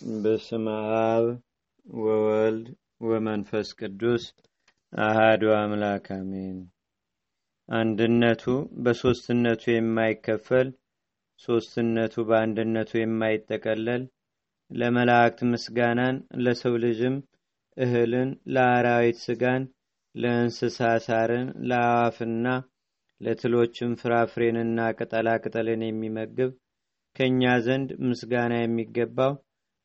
በስመ አብ ወወልድ ወመንፈስ ቅዱስ አሃዱ አምላክ አሜን። አንድነቱ በሦስትነቱ የማይከፈል ሦስትነቱ በአንድነቱ የማይጠቀለል ለመላእክት ምስጋናን ለሰው ልጅም እህልን ለአራዊት ስጋን ለእንስሳ ሳርን ለአዋፍና ለትሎችም ፍራፍሬንና ቅጠላ ቅጠልን የሚመግብ ከእኛ ዘንድ ምስጋና የሚገባው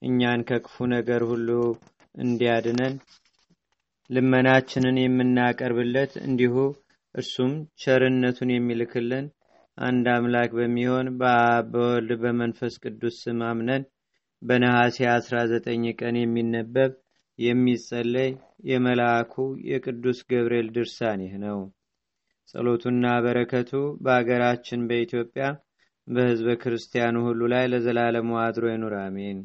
እኛን ከክፉ ነገር ሁሉ እንዲያድነን ልመናችንን የምናቀርብለት እንዲሁ እርሱም ቸርነቱን የሚልክልን አንድ አምላክ በሚሆን በአብ በወልድ በመንፈስ ቅዱስ ስም አምነን በነሐሴ 19 ቀን የሚነበብ የሚጸለይ የመልአኩ የቅዱስ ገብርኤል ድርሳን ይህ ነው። ጸሎቱና በረከቱ በአገራችን በኢትዮጵያ በሕዝበ ክርስቲያኑ ሁሉ ላይ ለዘላለሙ አድሮ ይኑር፣ አሜን።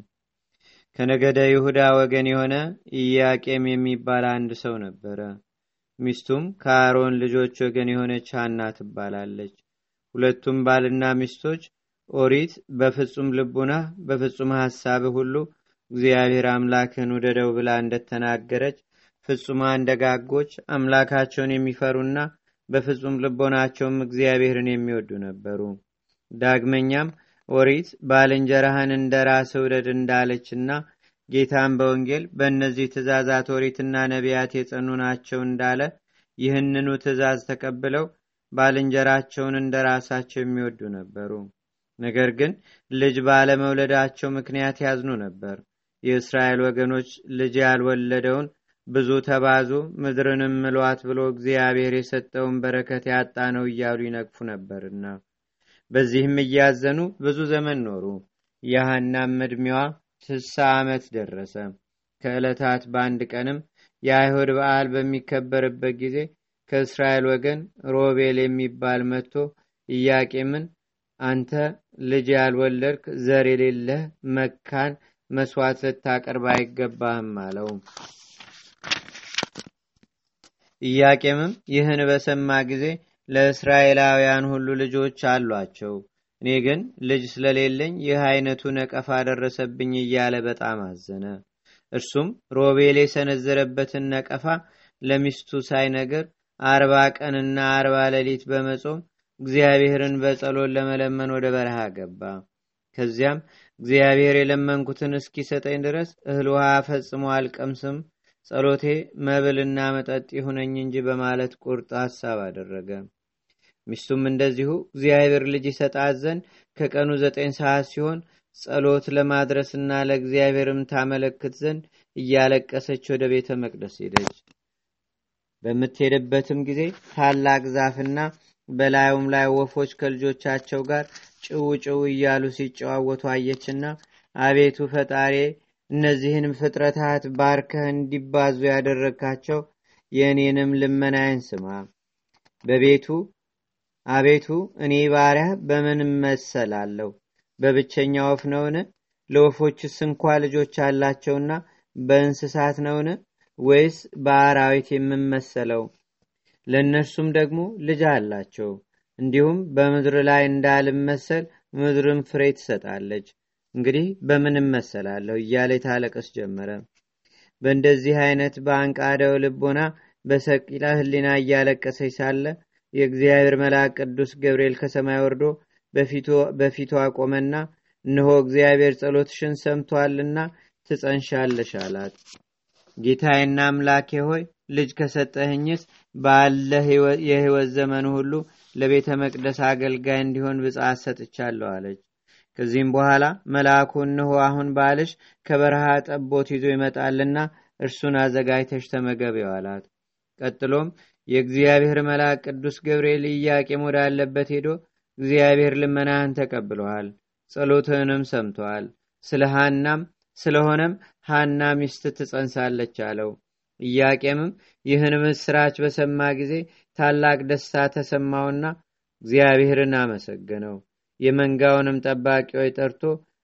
ከነገደ ይሁዳ ወገን የሆነ ኢያቄም የሚባል አንድ ሰው ነበረ። ሚስቱም ከአሮን ልጆች ወገን የሆነች ሐና ትባላለች። ሁለቱም ባልና ሚስቶች ኦሪት በፍጹም ልቡና በፍጹም ሐሳብ ሁሉ እግዚአብሔር አምላክን ውደደው ብላ እንደተናገረች ፍጹማን ደጋጎች አምላካቸውን የሚፈሩና በፍጹም ልቦናቸውም እግዚአብሔርን የሚወዱ ነበሩ። ዳግመኛም ኦሪት ባልንጀራህን እንደ ራስ ውደድ እንዳለችና ጌታን በወንጌል በእነዚህ ትእዛዛት ኦሪትና ነቢያት የጸኑ ናቸው እንዳለ ይህንኑ ትእዛዝ ተቀብለው ባልንጀራቸውን እንደ ራሳቸው የሚወዱ ነበሩ። ነገር ግን ልጅ ባለመውለዳቸው ምክንያት ያዝኑ ነበር። የእስራኤል ወገኖች ልጅ ያልወለደውን ብዙ ተባዙ ምድርንም ምሏት ብሎ እግዚአብሔር የሰጠውን በረከት ያጣ ነው እያሉ ይነቅፉ ነበርና በዚህም እያዘኑ ብዙ ዘመን ኖሩ። የሐናም ዕድሜዋ ስሳ ዓመት ደረሰ። ከዕለታት በአንድ ቀንም የአይሁድ በዓል በሚከበርበት ጊዜ ከእስራኤል ወገን ሮቤል የሚባል መጥቶ ኢያቄምን አንተ ልጅ ያልወለድክ ዘር የሌለህ መካን መስዋዕት ልታቀርብ አይገባህም አለው። ኢያቄምም ይህን በሰማ ጊዜ ለእስራኤላውያን ሁሉ ልጆች አሏቸው፣ እኔ ግን ልጅ ስለሌለኝ ይህ አይነቱ ነቀፋ ደረሰብኝ እያለ በጣም አዘነ። እርሱም ሮቤል የሰነዘረበትን ነቀፋ ለሚስቱ ሳይነገር አርባ ቀንና አርባ ሌሊት በመጾም እግዚአብሔርን በጸሎት ለመለመን ወደ በረሃ ገባ። ከዚያም እግዚአብሔር የለመንኩትን እስኪሰጠኝ ድረስ እህል ውሃ ፈጽሞ አልቀምስም፣ ጸሎቴ መብልና መጠጥ ይሁነኝ እንጂ በማለት ቁርጥ ሐሳብ አደረገ። ሚስቱም እንደዚሁ እግዚአብሔር ልጅ ይሰጣት ዘንድ ከቀኑ ዘጠኝ ሰዓት ሲሆን ጸሎት ለማድረስና ለእግዚአብሔርም ታመለክት ዘንድ እያለቀሰች ወደ ቤተ መቅደስ ሄደች። በምትሄድበትም ጊዜ ታላቅ ዛፍና በላዩም ላይ ወፎች ከልጆቻቸው ጋር ጭው ጭው እያሉ ሲጨዋወቱ አየችና አቤቱ ፈጣሪ እነዚህንም ፍጥረታት ባርከህ እንዲባዙ ያደረግካቸው የእኔንም ልመናዬን ስማ። በቤቱ አቤቱ እኔ ባሪያ በምን እመሰላለሁ? በብቸኛ ወፍ ነውን? ለወፎችስ እንኳ ልጆች አላቸውና በእንስሳት ነውን? ወይስ በአራዊት የምመሰለው? ለእነርሱም ደግሞ ልጅ አላቸው። እንዲሁም በምድር ላይ እንዳልመሰል ምድርም ፍሬ ትሰጣለች። እንግዲህ በምን እመሰላለሁ እያለ ታለቀስ ጀመረ። በእንደዚህ አይነት በአንቃደው ልቦና በሰቂላ ህሊና እያለቀሰች ሳለ የእግዚአብሔር መልአክ ቅዱስ ገብርኤል ከሰማይ ወርዶ በፊቱ አቆመና እነሆ እግዚአብሔር ጸሎትሽን ሰምቷልና ትጸንሻለሽ አላት። ጌታዬና አምላኬ ሆይ ልጅ ከሰጠህኝስ ባለ የህይወት ዘመኑ ሁሉ ለቤተ መቅደስ አገልጋይ እንዲሆን ብጽዓት ሰጥቻለሁ አለች። ከዚህም በኋላ መልአኩ እነሆ አሁን ባልሽ ከበረሃ ጠቦት ይዞ ይመጣልና እርሱን አዘጋጅተሽ ተመገቢው አላት። ቀጥሎም የእግዚአብሔር መልአክ ቅዱስ ገብርኤል ኢያቄም ወዳለበት ሄዶ እግዚአብሔር ልመናህን ተቀብለዋል፣ ጸሎትህንም ሰምተዋል። ስለ ሃናም ስለሆነም ሃና ሚስት ትጸንሳለች አለው። ኢያቄምም ይህን ምስራች በሰማ ጊዜ ታላቅ ደስታ ተሰማውና እግዚአብሔርን አመሰገነው። የመንጋውንም ጠባቂዎች ጠርቶ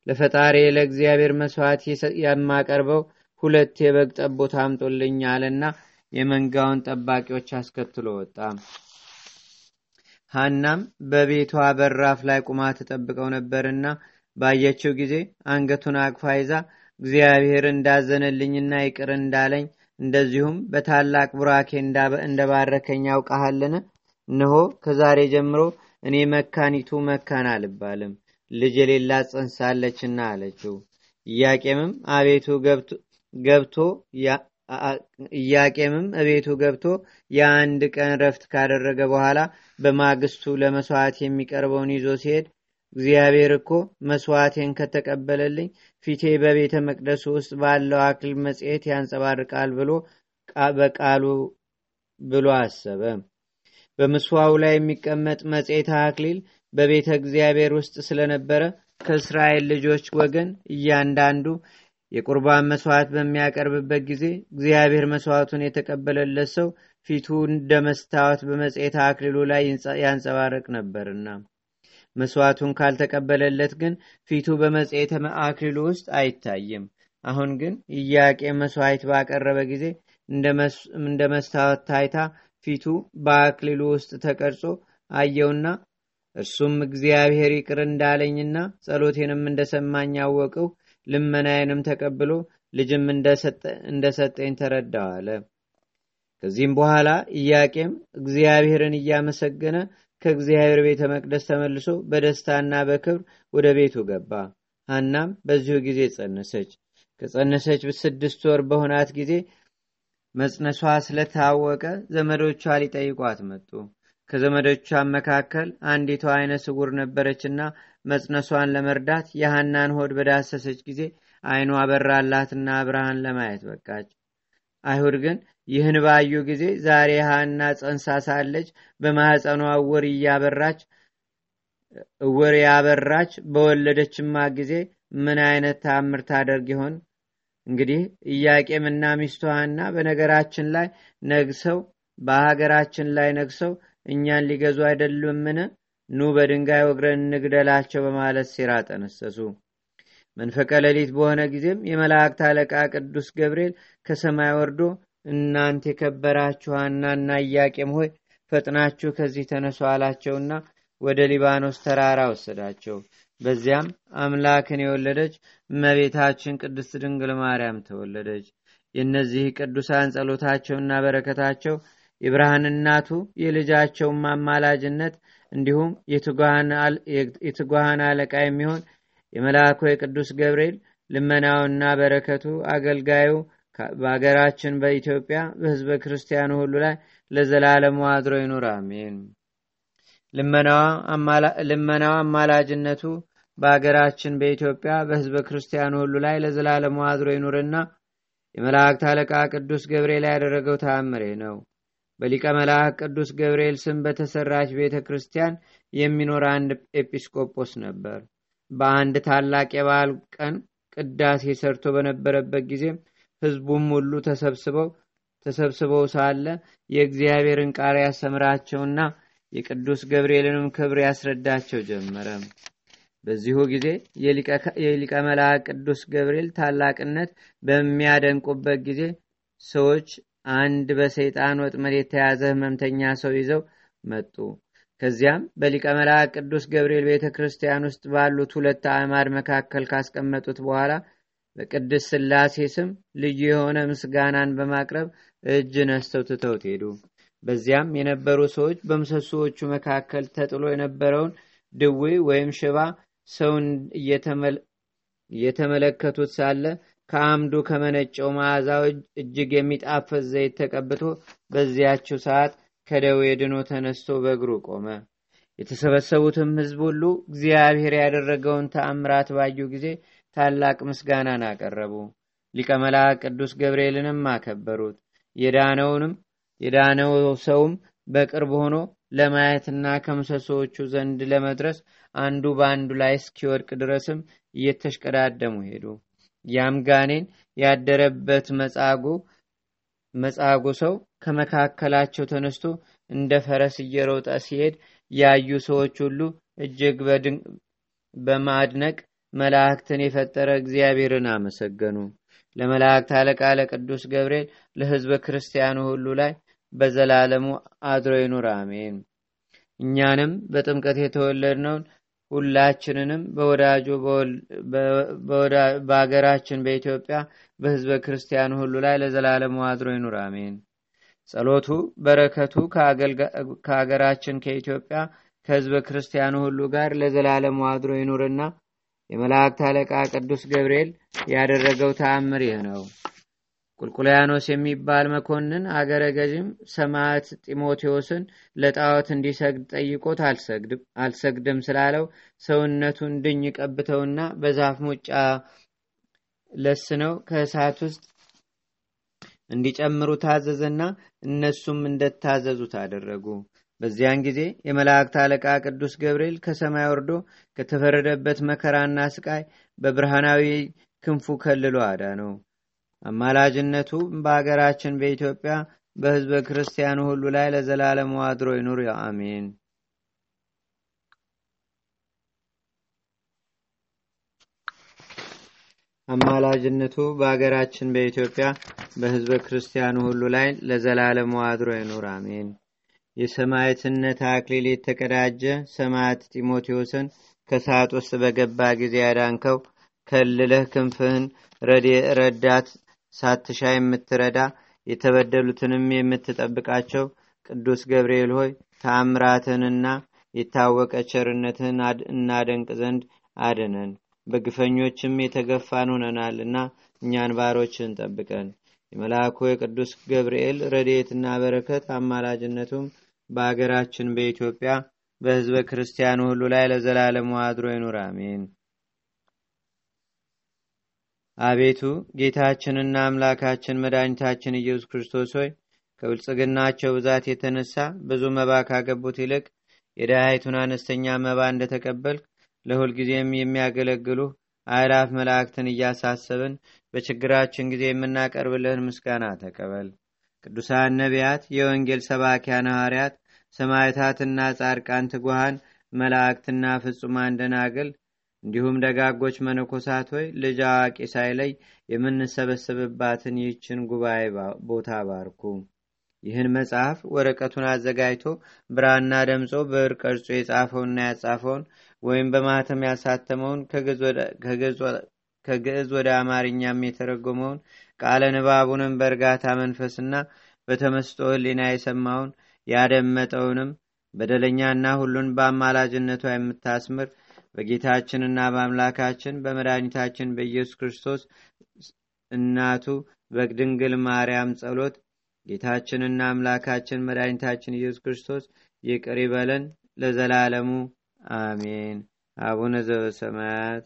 ለፈጣሪ ለእግዚአብሔር መስዋዕት የማቀርበው ሁለት የበግ ጠቦት አምጦልኝ አለና የመንጋውን ጠባቂዎች አስከትሎ ወጣ። ሐናም በቤቷ በራፍ ላይ ቁማ ተጠብቀው ነበርና ባየችው ጊዜ አንገቱን አቅፋ ይዛ እግዚአብሔር እንዳዘነልኝና ይቅር እንዳለኝ እንደዚሁም በታላቅ ቡራኬ እንደባረከኝ ያውቀሃልን? እነሆ ከዛሬ ጀምሮ እኔ መካኒቱ መካን አልባልም፣ ልጅ የሌላት ጸንሳለችና አለችው። ኢያቄምም አቤቱ ገብቶ ኢያቄምም እቤቱ ገብቶ የአንድ ቀን ረፍት ካደረገ በኋላ በማግስቱ ለመስዋዕት የሚቀርበውን ይዞ ሲሄድ እግዚአብሔር እኮ መስዋዕቴን ከተቀበለልኝ ፊቴ በቤተ መቅደሱ ውስጥ ባለው አክሊል መጽሔት ያንጸባርቃል ብሎ በቃሉ ብሎ አሰበ። በምስዋው ላይ የሚቀመጥ መጽሔት አክሊል በቤተ እግዚአብሔር ውስጥ ስለነበረ ከእስራኤል ልጆች ወገን እያንዳንዱ የቁርባን መስዋዕት በሚያቀርብበት ጊዜ እግዚአብሔር መስዋዕቱን የተቀበለለት ሰው ፊቱ እንደ መስታወት በመጽሔት አክሊሉ ላይ ያንጸባረቅ ነበርና መስዋዕቱን ካልተቀበለለት ግን ፊቱ በመጽሔተ አክሊሉ ውስጥ አይታይም። አሁን ግን ኢያቄም መስዋዕት ባቀረበ ጊዜ እንደ መስታወት ታይታ ፊቱ በአክሊሉ ውስጥ ተቀርጾ አየውና እርሱም እግዚአብሔር ይቅር እንዳለኝና ጸሎቴንም እንደሰማኝ ያወቅው ልመናዬንም ተቀብሎ ልጅም እንደሰጠኝ ተረዳው አለ። ከዚህም በኋላ ኢያቄም እግዚአብሔርን እያመሰገነ ከእግዚአብሔር ቤተ መቅደስ ተመልሶ በደስታና በክብር ወደ ቤቱ ገባ። ሐናም በዚሁ ጊዜ ጸነሰች። ከጸነሰች ስድስት ወር በሆናት ጊዜ መጽነሷ ስለታወቀ ዘመዶቿ ሊጠይቋት መጡ። ከዘመዶቿም መካከል አንዲቷ አይነ ስውር ነበረችና መጽነሷን ለመርዳት የሐናን ሆድ በዳሰሰች ጊዜ አይኗ በራላትና ብርሃን ለማየት በቃች። አይሁድ ግን ይህን ባዩ ጊዜ ዛሬ ሐና ጸንሳ ሳለች በማኅፀኗ እውር እያበራች እውር ያበራች በወለደችማ ጊዜ ምን አይነት ታምር ታደርግ ይሆን? እንግዲህ ኢያቄምና ሚስቱ ሐና በነገራችን ላይ ነግሰው በሀገራችን ላይ ነግሰው እኛን ሊገዙ አይደሉምን? ኑ በድንጋይ ወግረን እንግደላቸው በማለት ሴራ ጠነሰሱ። መንፈቀ ሌሊት በሆነ ጊዜም የመላእክት አለቃ ቅዱስ ገብርኤል ከሰማይ ወርዶ እናንተ የከበራችሁ ሐናና ኢያቄም ሆይ ፈጥናችሁ ከዚህ ተነሱ አላቸውና ወደ ሊባኖስ ተራራ ወሰዳቸው። በዚያም አምላክን የወለደች እመቤታችን ቅድስት ድንግል ማርያም ተወለደች። የእነዚህ ቅዱሳን ጸሎታቸውና በረከታቸው የብርሃን እናቱ የልጃቸውን ማማላጅነት እንዲሁም የትጓሃን አለቃ የሚሆን የመልአኩ የቅዱስ ገብርኤል ልመናውና በረከቱ አገልጋዩ በአገራችን በኢትዮጵያ በሕዝበ ክርስቲያኑ ሁሉ ላይ ለዘላለሙ አድሮ ይኑር፣ አሜን። ልመናዋ አማላጅነቱ በአገራችን በኢትዮጵያ በሕዝበ ክርስቲያኑ ሁሉ ላይ ለዘላለሙ አድሮ ይኑርና የመላእክት አለቃ ቅዱስ ገብርኤል ያደረገው ተአምሬ ነው። በሊቀ መልአክ ቅዱስ ገብርኤል ስም በተሰራች ቤተ ክርስቲያን የሚኖር አንድ ኤጲስቆጶስ ነበር። በአንድ ታላቅ የበዓል ቀን ቅዳሴ ሰርቶ በነበረበት ጊዜም ሕዝቡም ሁሉ ተሰብስበው ተሰብስበው ሳለ የእግዚአብሔርን ቃል ያስተምራቸውና የቅዱስ ገብርኤልንም ክብር ያስረዳቸው ጀመረ። በዚሁ ጊዜ የሊቀ መልአክ ቅዱስ ገብርኤል ታላቅነት በሚያደንቁበት ጊዜ ሰዎች አንድ በሰይጣን ወጥመድ የተያዘ ህመምተኛ ሰው ይዘው መጡ። ከዚያም በሊቀ መልአክ ቅዱስ ገብርኤል ቤተ ክርስቲያን ውስጥ ባሉት ሁለት አዕማድ መካከል ካስቀመጡት በኋላ በቅድስት ሥላሴ ስም ልዩ የሆነ ምስጋናን በማቅረብ እጅ ነስተው ትተውት ሄዱ። በዚያም የነበሩ ሰዎች በምሰሶዎቹ መካከል ተጥሎ የነበረውን ድዌ ወይም ሽባ ሰውን እየተመለከቱት ሳለ ከአምዱ ከመነጨው መዓዛው እጅግ የሚጣፈጥ ዘይት ተቀብቶ በዚያችው ሰዓት ከደዌ ድኖ ተነስቶ በእግሩ ቆመ። የተሰበሰቡትም ሕዝብ ሁሉ እግዚአብሔር ያደረገውን ተአምራት ባዩ ጊዜ ታላቅ ምስጋናን አቀረቡ። ሊቀ መልአክ ቅዱስ ገብርኤልንም አከበሩት። የዳነውንም የዳነው ሰውም በቅርብ ሆኖ ለማየትና ከምሰሶዎቹ ዘንድ ለመድረስ አንዱ በአንዱ ላይ እስኪወድቅ ድረስም እየተሽቀዳደሙ ሄዱ። ያም ጋኔን ያደረበት መጻጉ ሰው ከመካከላቸው ተነስቶ እንደ ፈረስ እየሮጠ ሲሄድ ያዩ ሰዎች ሁሉ እጅግ በማድነቅ መላእክትን የፈጠረ እግዚአብሔርን አመሰገኑ። ለመላእክት አለቃ ለቅዱስ ገብርኤል ለሕዝበ ክርስቲያኑ ሁሉ ላይ በዘላለሙ አድሮ ይኑር፣ አሜን። እኛንም በጥምቀት የተወለድነውን ሁላችንንም በወዳጁ በሀገራችን በኢትዮጵያ በህዝበ ክርስቲያኑ ሁሉ ላይ ለዘላለሙ አድሮ ይኑር አሜን። ጸሎቱ በረከቱ ከሀገራችን ከኢትዮጵያ ከህዝበ ክርስቲያኑ ሁሉ ጋር ለዘላለሙ አድሮ ይኑርና የመላእክት አለቃ ቅዱስ ገብርኤል ያደረገው ተአምር ይህ ነው ቁልቁልያኖስ የሚባል መኮንን አገረ ገዥም ሰማዕት ጢሞቴዎስን ለጣዖት እንዲሰግድ ጠይቆት አልሰግድም ስላለው ሰውነቱን ድኝ ቀብተውና በዛፍ ሙጫ ለስነው ከእሳት ውስጥ እንዲጨምሩ ታዘዘና እነሱም እንደታዘዙት አደረጉ። በዚያን ጊዜ የመላእክት አለቃ ቅዱስ ገብርኤል ከሰማይ ወርዶ ከተፈረደበት መከራና ስቃይ በብርሃናዊ ክንፉ ከልሎ አዳ ነው አማላጅነቱ በአገራችን በኢትዮጵያ በህዝበ ክርስቲያኑ ሁሉ ላይ ለዘላለሙ አድሮ ይኑር። አሜን። አማላጅነቱ በአገራችን በኢትዮጵያ በህዝበ ክርስቲያኑ ሁሉ ላይ ለዘላለሙ አድሮ ይኑር። አሜን። የሰማዕትነት አክሊል የተቀዳጀ ሰማዕት ጢሞቴዎስን ከሰዓት ውስጥ በገባ ጊዜ ያዳንከው ከልለህ ክንፍህን ረዳት ሳትሻ የምትረዳ የተበደሉትንም የምትጠብቃቸው ቅዱስ ገብርኤል ሆይ ተአምራትንና የታወቀ ቸርነትህን እናደንቅ ዘንድ አድነን። በግፈኞችም የተገፋን ሆነናልና እኛን ባሮችን ጠብቀን። የመልአኩ የቅዱስ ገብርኤል ረድኤትና በረከት አማላጅነቱም በአገራችን በኢትዮጵያ በህዝበ ክርስቲያኑ ሁሉ ላይ ለዘላለሙ አድሮ ይኑር። አሜን አቤቱ ጌታችንና አምላካችን መድኃኒታችን ኢየሱስ ክርስቶስ ሆይ ከብልጽግናቸው ብዛት የተነሳ ብዙ መባ ካገቡት ይልቅ የድሃይቱን አነስተኛ መባ እንደተቀበልክ ለሁልጊዜም የሚያገለግሉ አእላፍ መላእክትን እያሳሰብን በችግራችን ጊዜ የምናቀርብልህን ምስጋና ተቀበል። ቅዱሳን ነቢያት የወንጌል ሰባኪያን ሐዋርያት ሰማዕታትና ጻድቃን ትጉሃን መላእክትና ፍጹማን ደናግል እንዲሁም ደጋጎች መነኮሳት ሆይ ልጅ አዋቂ ሳይለይ የምንሰበሰብባትን ይህችን ጉባኤ ቦታ ባርኩ። ይህን መጽሐፍ ወረቀቱን አዘጋጅቶ ብራና ደምጾ ብዕር ቀርጾ የጻፈውንና ያጻፈውን ወይም በማተም ያሳተመውን ከግዕዝ ወደ አማርኛም የተረጎመውን ቃለ ንባቡንም በእርጋታ መንፈስና በተመስጦ ህሊና የሰማውን ያደመጠውንም በደለኛና ሁሉን በአማላጅነቷ የምታስምር በጌታችንና በአምላካችን በመድኃኒታችን በኢየሱስ ክርስቶስ እናቱ በድንግል ማርያም ጸሎት ጌታችንና አምላካችን መድኃኒታችን ኢየሱስ ክርስቶስ ይቅር ይበለን ለዘላለሙ አሜን። አቡነ ዘበሰማያት